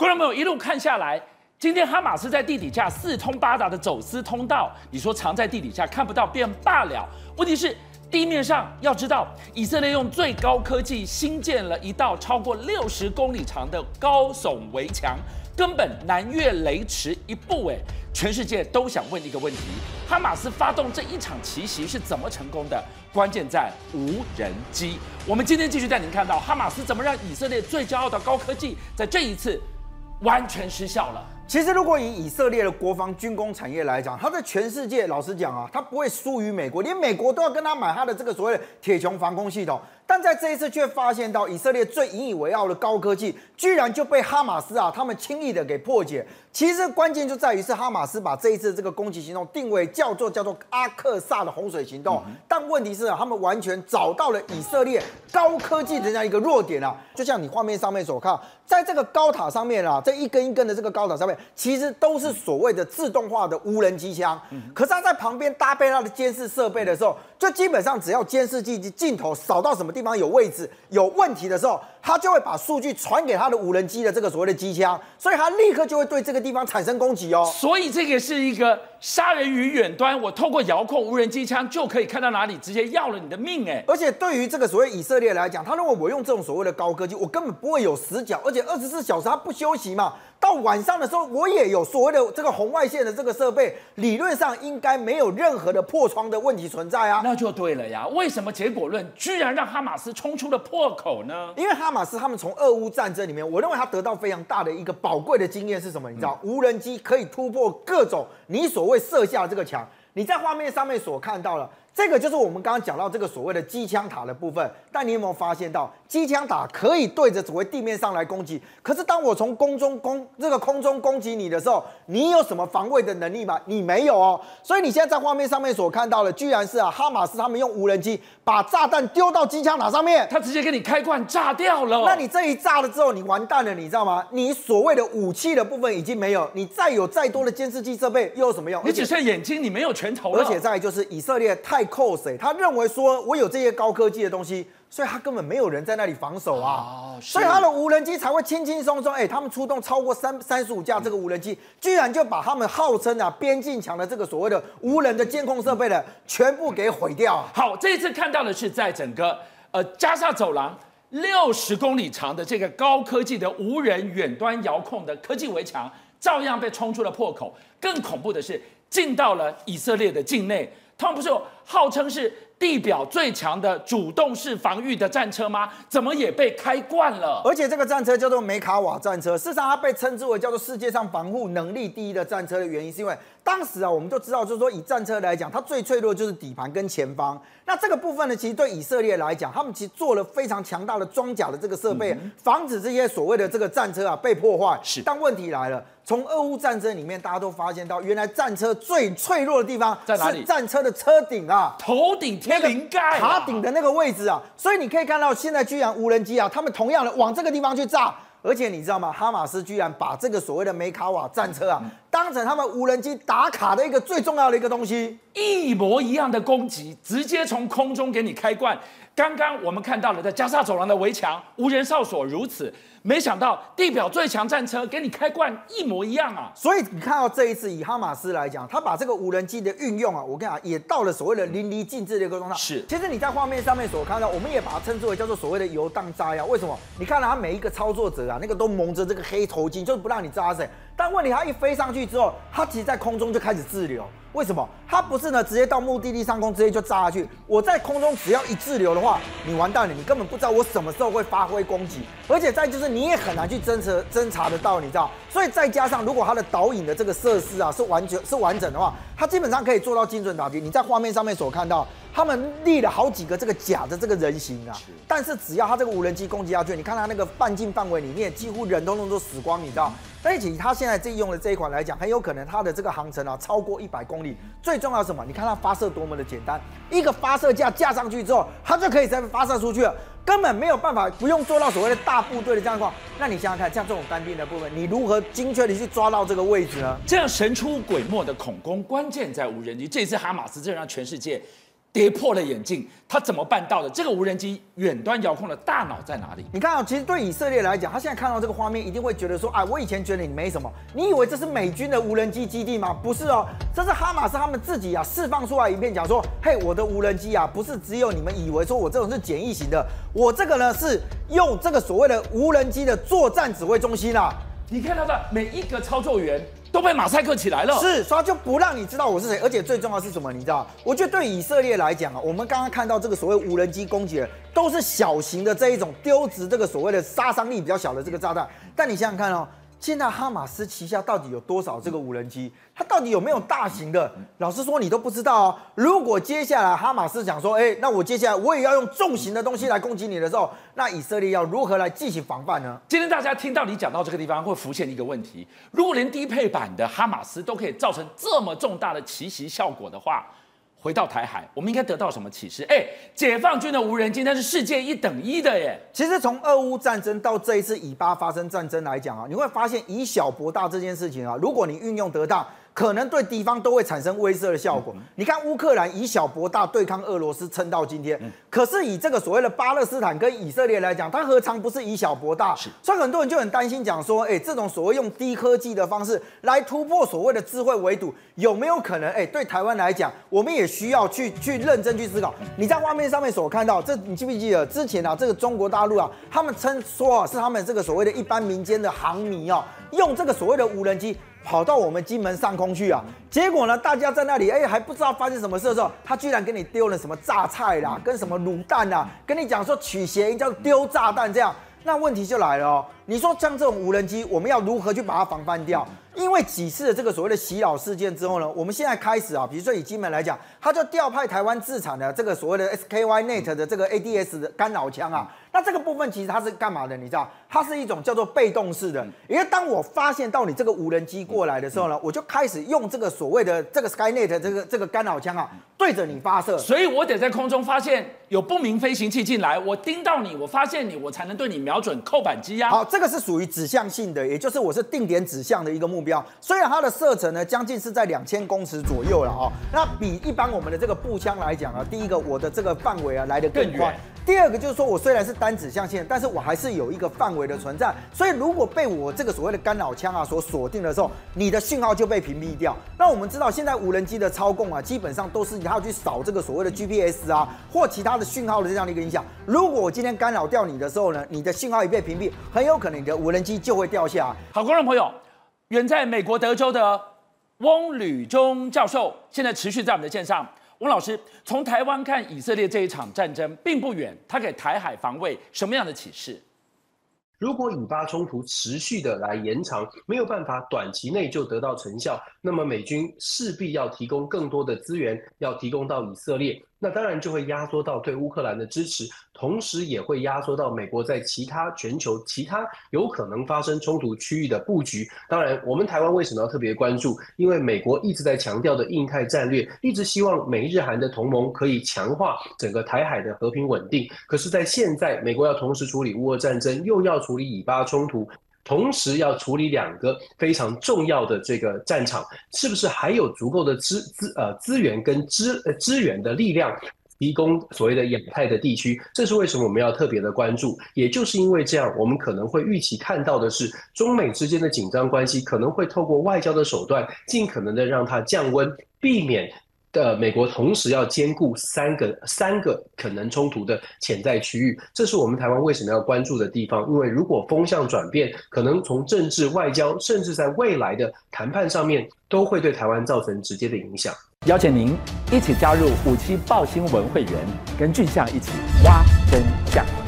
观众朋友一路看下来，今天哈马斯在地底下四通八达的走私通道，你说藏在地底下看不到便罢了，问题是地面上要知道，以色列用最高科技新建了一道超过六十公里长的高耸围墙。根本难越雷池一步哎！全世界都想问一个问题：哈马斯发动这一场奇袭是怎么成功的？关键在无人机。我们今天继续带您看到哈马斯怎么让以色列最骄傲的高科技在这一次完全失效了。其实，如果以以色列的国防军工产业来讲，它在全世界，老实讲啊，它不会输于美国，连美国都要跟他买它的这个所谓的铁穹防空系统。但在这一次却发现到以色列最引以为傲的高科技，居然就被哈马斯啊他们轻易的给破解。其实关键就在于是哈马斯把这一次这个攻击行动定位叫做叫做阿克萨的洪水行动。但问题是啊，他们完全找到了以色列高科技的这样一个弱点啊。就像你画面上面所看，在这个高塔上面啊，这一根一根的这个高塔上面，其实都是所谓的自动化的无人机枪。可是它在旁边搭配它的监视设备的时候，就基本上只要监视器镜头扫到什么地方有位置有问题的时候，他就会把数据传给他的无人机的这个所谓的机枪，所以他立刻就会对这个地方产生攻击哦。所以这个是一个杀人于远端，我透过遥控无人机枪就可以看到哪里，直接要了你的命哎！而且对于这个所谓以色列来讲，他认为我用这种所谓的高科技，我根本不会有死角，而且二十四小时他不休息嘛。到晚上的时候，我也有所谓的这个红外线的这个设备，理论上应该没有任何的破窗的问题存在啊。那就对了呀，为什么结果论居然让哈马斯冲出了破口呢？因为哈马斯他们从俄乌战争里面，我认为他得到非常大的一个宝贵的经验是什么？你知道，无人机可以突破各种你所会设下这个墙。你在画面上面所看到了。这个就是我们刚刚讲到这个所谓的机枪塔的部分，但你有没有发现到机枪塔可以对着所谓地面上来攻击？可是当我从空中攻这个空中攻击你的时候，你有什么防卫的能力吗？你没有哦。所以你现在在画面上面所看到的，居然是啊哈马斯他们用无人机把炸弹丢到机枪塔上面，他直接给你开罐炸掉了。那你这一炸了之后，你完蛋了，你知道吗？你所谓的武器的部分已经没有，你再有再多的监视器设备又有什么用？你只剩眼睛，你没有拳头了。而且再就是以色列太。扣谁？他认为说，我有这些高科技的东西，所以他根本没有人在那里防守啊，所以他的无人机才会轻轻松松。哎，他们出动超过三三十五架这个无人机，居然就把他们号称啊边境墙的这个所谓的无人的监控设备的全部给毁掉。好，这一次看到的是在整个呃加沙走廊六十公里长的这个高科技的无人远端遥控的科技围墙，照样被冲出了破口。更恐怖的是，进到了以色列的境内。他们不是有号称是地表最强的主动式防御的战车吗？怎么也被开惯了？而且这个战车叫做梅卡瓦战车，事实上它被称之为叫做世界上防护能力第一的战车的原因，是因为当时啊，我们都知道，就是说以战车来讲，它最脆弱就是底盘跟前方。那这个部分呢，其实对以色列来讲，他们其实做了非常强大的装甲的这个设备，防止这些所谓的这个战车啊被破坏。是，但问题来了。从俄乌战争里面，大家都发现到，原来战车最脆弱的地方在哪里？是战车的车顶啊，头顶天灵盖，塔顶的那个位置啊。所以你可以看到，现在居然无人机啊，他们同样的往这个地方去炸，而且你知道吗？哈马斯居然把这个所谓的梅卡瓦战车啊，当成他们无人机打卡的一个最重要的一个东西，一模一样的攻击，直接从空中给你开罐。刚刚我们看到了在加沙走廊的围墙，无人哨所如此。没想到地表最强战车给你开罐一模一样啊！所以你看到这一次以哈马斯来讲，他把这个无人机的运用啊，我跟你讲也到了所谓的淋漓尽致的一个状态。是，其实你在画面上面所看到，我们也把它称之为叫做所谓的游荡炸药。为什么？你看到他每一个操作者啊，那个都蒙着这个黑头巾，就是不让你扎噻。但问题他一飞上去之后，它其实在空中就开始滞留。为什么？它不是呢？直接到目的地上空，直接就炸下去。我在空中只要一滞留的话，你完蛋了，你根本不知道我什么时候会发挥攻击，而且再就是你也很难去侦测侦查得到，你知道？所以再加上如果它的导引的这个设施啊是完全是完整的话，它基本上可以做到精准打击。你在画面上面所看到，他们立了好几个这个假的这个人形啊，但是只要他这个无人机攻击下去，你看它那个半径范围里面几乎人通通都死光，你知道？但是以它现在这用的这一款来讲，很有可能它的这个航程啊超过一百公里。最重要是什么？你看它发射多么的简单，一个发射架架上去之后，它就可以再发射出去了，根本没有办法不用做到所谓的大部队的这样的话。那你想想看，像这种单兵的部分，你如何精确的去抓到这个位置呢？这样神出鬼没的恐攻，关键在无人机。这次哈马斯真让全世界跌破了眼镜，他怎么办到的？这个无人机远端遥控的大脑在哪里？你看啊，其实对以色列来讲，他现在看到这个画面，一定会觉得说，哎，我以前觉得你没什么，你以为这是美军的无人机基地吗？不是哦，这是哈马斯他们自己啊释放出来一片，讲说，嘿，我的无人机啊，不是只有你们以为说我这种是简易型的，我这个呢是用这个所谓的无人机的作战指挥中心啊。你看到的每一个操作员。都被马赛克起来了，是，所以他就不让你知道我是谁，而且最重要是什么？你知道？我觉得对以色列来讲啊，我们刚刚看到这个所谓无人机攻击的，都是小型的这一种丢掷这个所谓的杀伤力比较小的这个炸弹，但你想想看哦。现在哈马斯旗下到底有多少这个无人机？它到底有没有大型的？老实说，你都不知道哦。如果接下来哈马斯讲说，哎，那我接下来我也要用重型的东西来攻击你的时候，那以色列要如何来进行防范呢？今天大家听到你讲到这个地方，会浮现一个问题：如果连低配版的哈马斯都可以造成这么重大的奇袭效果的话，回到台海，我们应该得到什么启示？哎，解放军的无人机那是世界一等一的耶。其实从俄乌战争到这一次以巴发生战争来讲啊，你会发现以小博大这件事情啊，如果你运用得当。可能对敌方都会产生威慑的效果。你看乌克兰以小博大对抗俄罗斯，撑到今天。可是以这个所谓的巴勒斯坦跟以色列来讲，它何尝不是以小博大？所以很多人就很担心，讲说，哎，这种所谓用低科技的方式来突破所谓的智慧围堵，有没有可能？哎，对台湾来讲，我们也需要去去认真去思考。你在画面上面所看到，这你记不记得之前啊，这个中国大陆啊，他们称说啊，是他们这个所谓的一般民间的航迷啊，用这个所谓的无人机。跑到我们金门上空去啊！结果呢，大家在那里哎还不知道发生什么事的时候，他居然给你丢了什么榨菜啦，跟什么卤蛋啦，跟你讲说取谐音叫丢炸弹这样。那问题就来了哦，你说像这种无人机，我们要如何去把它防范掉？因为几次的这个所谓的洗脑事件之后呢，我们现在开始啊，比如说以金门来讲，他就调派台湾自产的这个所谓的 SKYNET 的这个 ADS 的干扰枪啊。那这个部分其实它是干嘛的？你知道，它是一种叫做被动式的。因为当我发现到你这个无人机过来的时候呢，我就开始用这个所谓的这个 SkyNet 这个这个干扰枪啊，对着你发射。所以我得在空中发现有不明飞行器进来，我盯到你，我发现你，我才能对你瞄准扣扳机啊。好，这个是属于指向性的，也就是我是定点指向的一个目标。虽然它的射程呢将近是在两千公尺左右了哦，那比一般我们的这个步枪来讲啊，第一个我的这个范围啊来得更宽。第二个就是说，我虽然是单指向线，但是我还是有一个范围的存在。所以如果被我这个所谓的干扰枪啊所锁定的时候，你的讯号就被屏蔽掉。那我们知道，现在无人机的操控啊，基本上都是你要去扫这个所谓的 GPS 啊，或其他的讯号的这样的一个影响。如果我今天干扰掉你的时候呢，你的信号一被屏蔽，很有可能你的无人机就会掉下。好，观众朋友，远在美国德州的翁履中教授，现在持续在我们的线上。吴老师，从台湾看以色列这一场战争并不远，它给台海防卫什么样的启示？如果以巴冲突持续的来延长，没有办法短期内就得到成效，那么美军势必要提供更多的资源，要提供到以色列。那当然就会压缩到对乌克兰的支持，同时也会压缩到美国在其他全球其他有可能发生冲突区域的布局。当然，我们台湾为什么要特别关注？因为美国一直在强调的印太战略，一直希望美日韩的同盟可以强化整个台海的和平稳定。可是，在现在，美国要同时处理乌俄战争，又要处理以巴冲突。同时要处理两个非常重要的这个战场，是不是还有足够的资资呃资源跟资呃资源的力量提供所谓的亚太的地区？这是为什么我们要特别的关注？也就是因为这样，我们可能会预期看到的是中美之间的紧张关系可能会透过外交的手段，尽可能的让它降温，避免。的美国同时要兼顾三个三个可能冲突的潜在区域，这是我们台湾为什么要关注的地方。因为如果风向转变，可能从政治、外交，甚至在未来的谈判上面，都会对台湾造成直接的影响。邀请您一起加入五七爆新闻会员，跟俊相一起挖真相。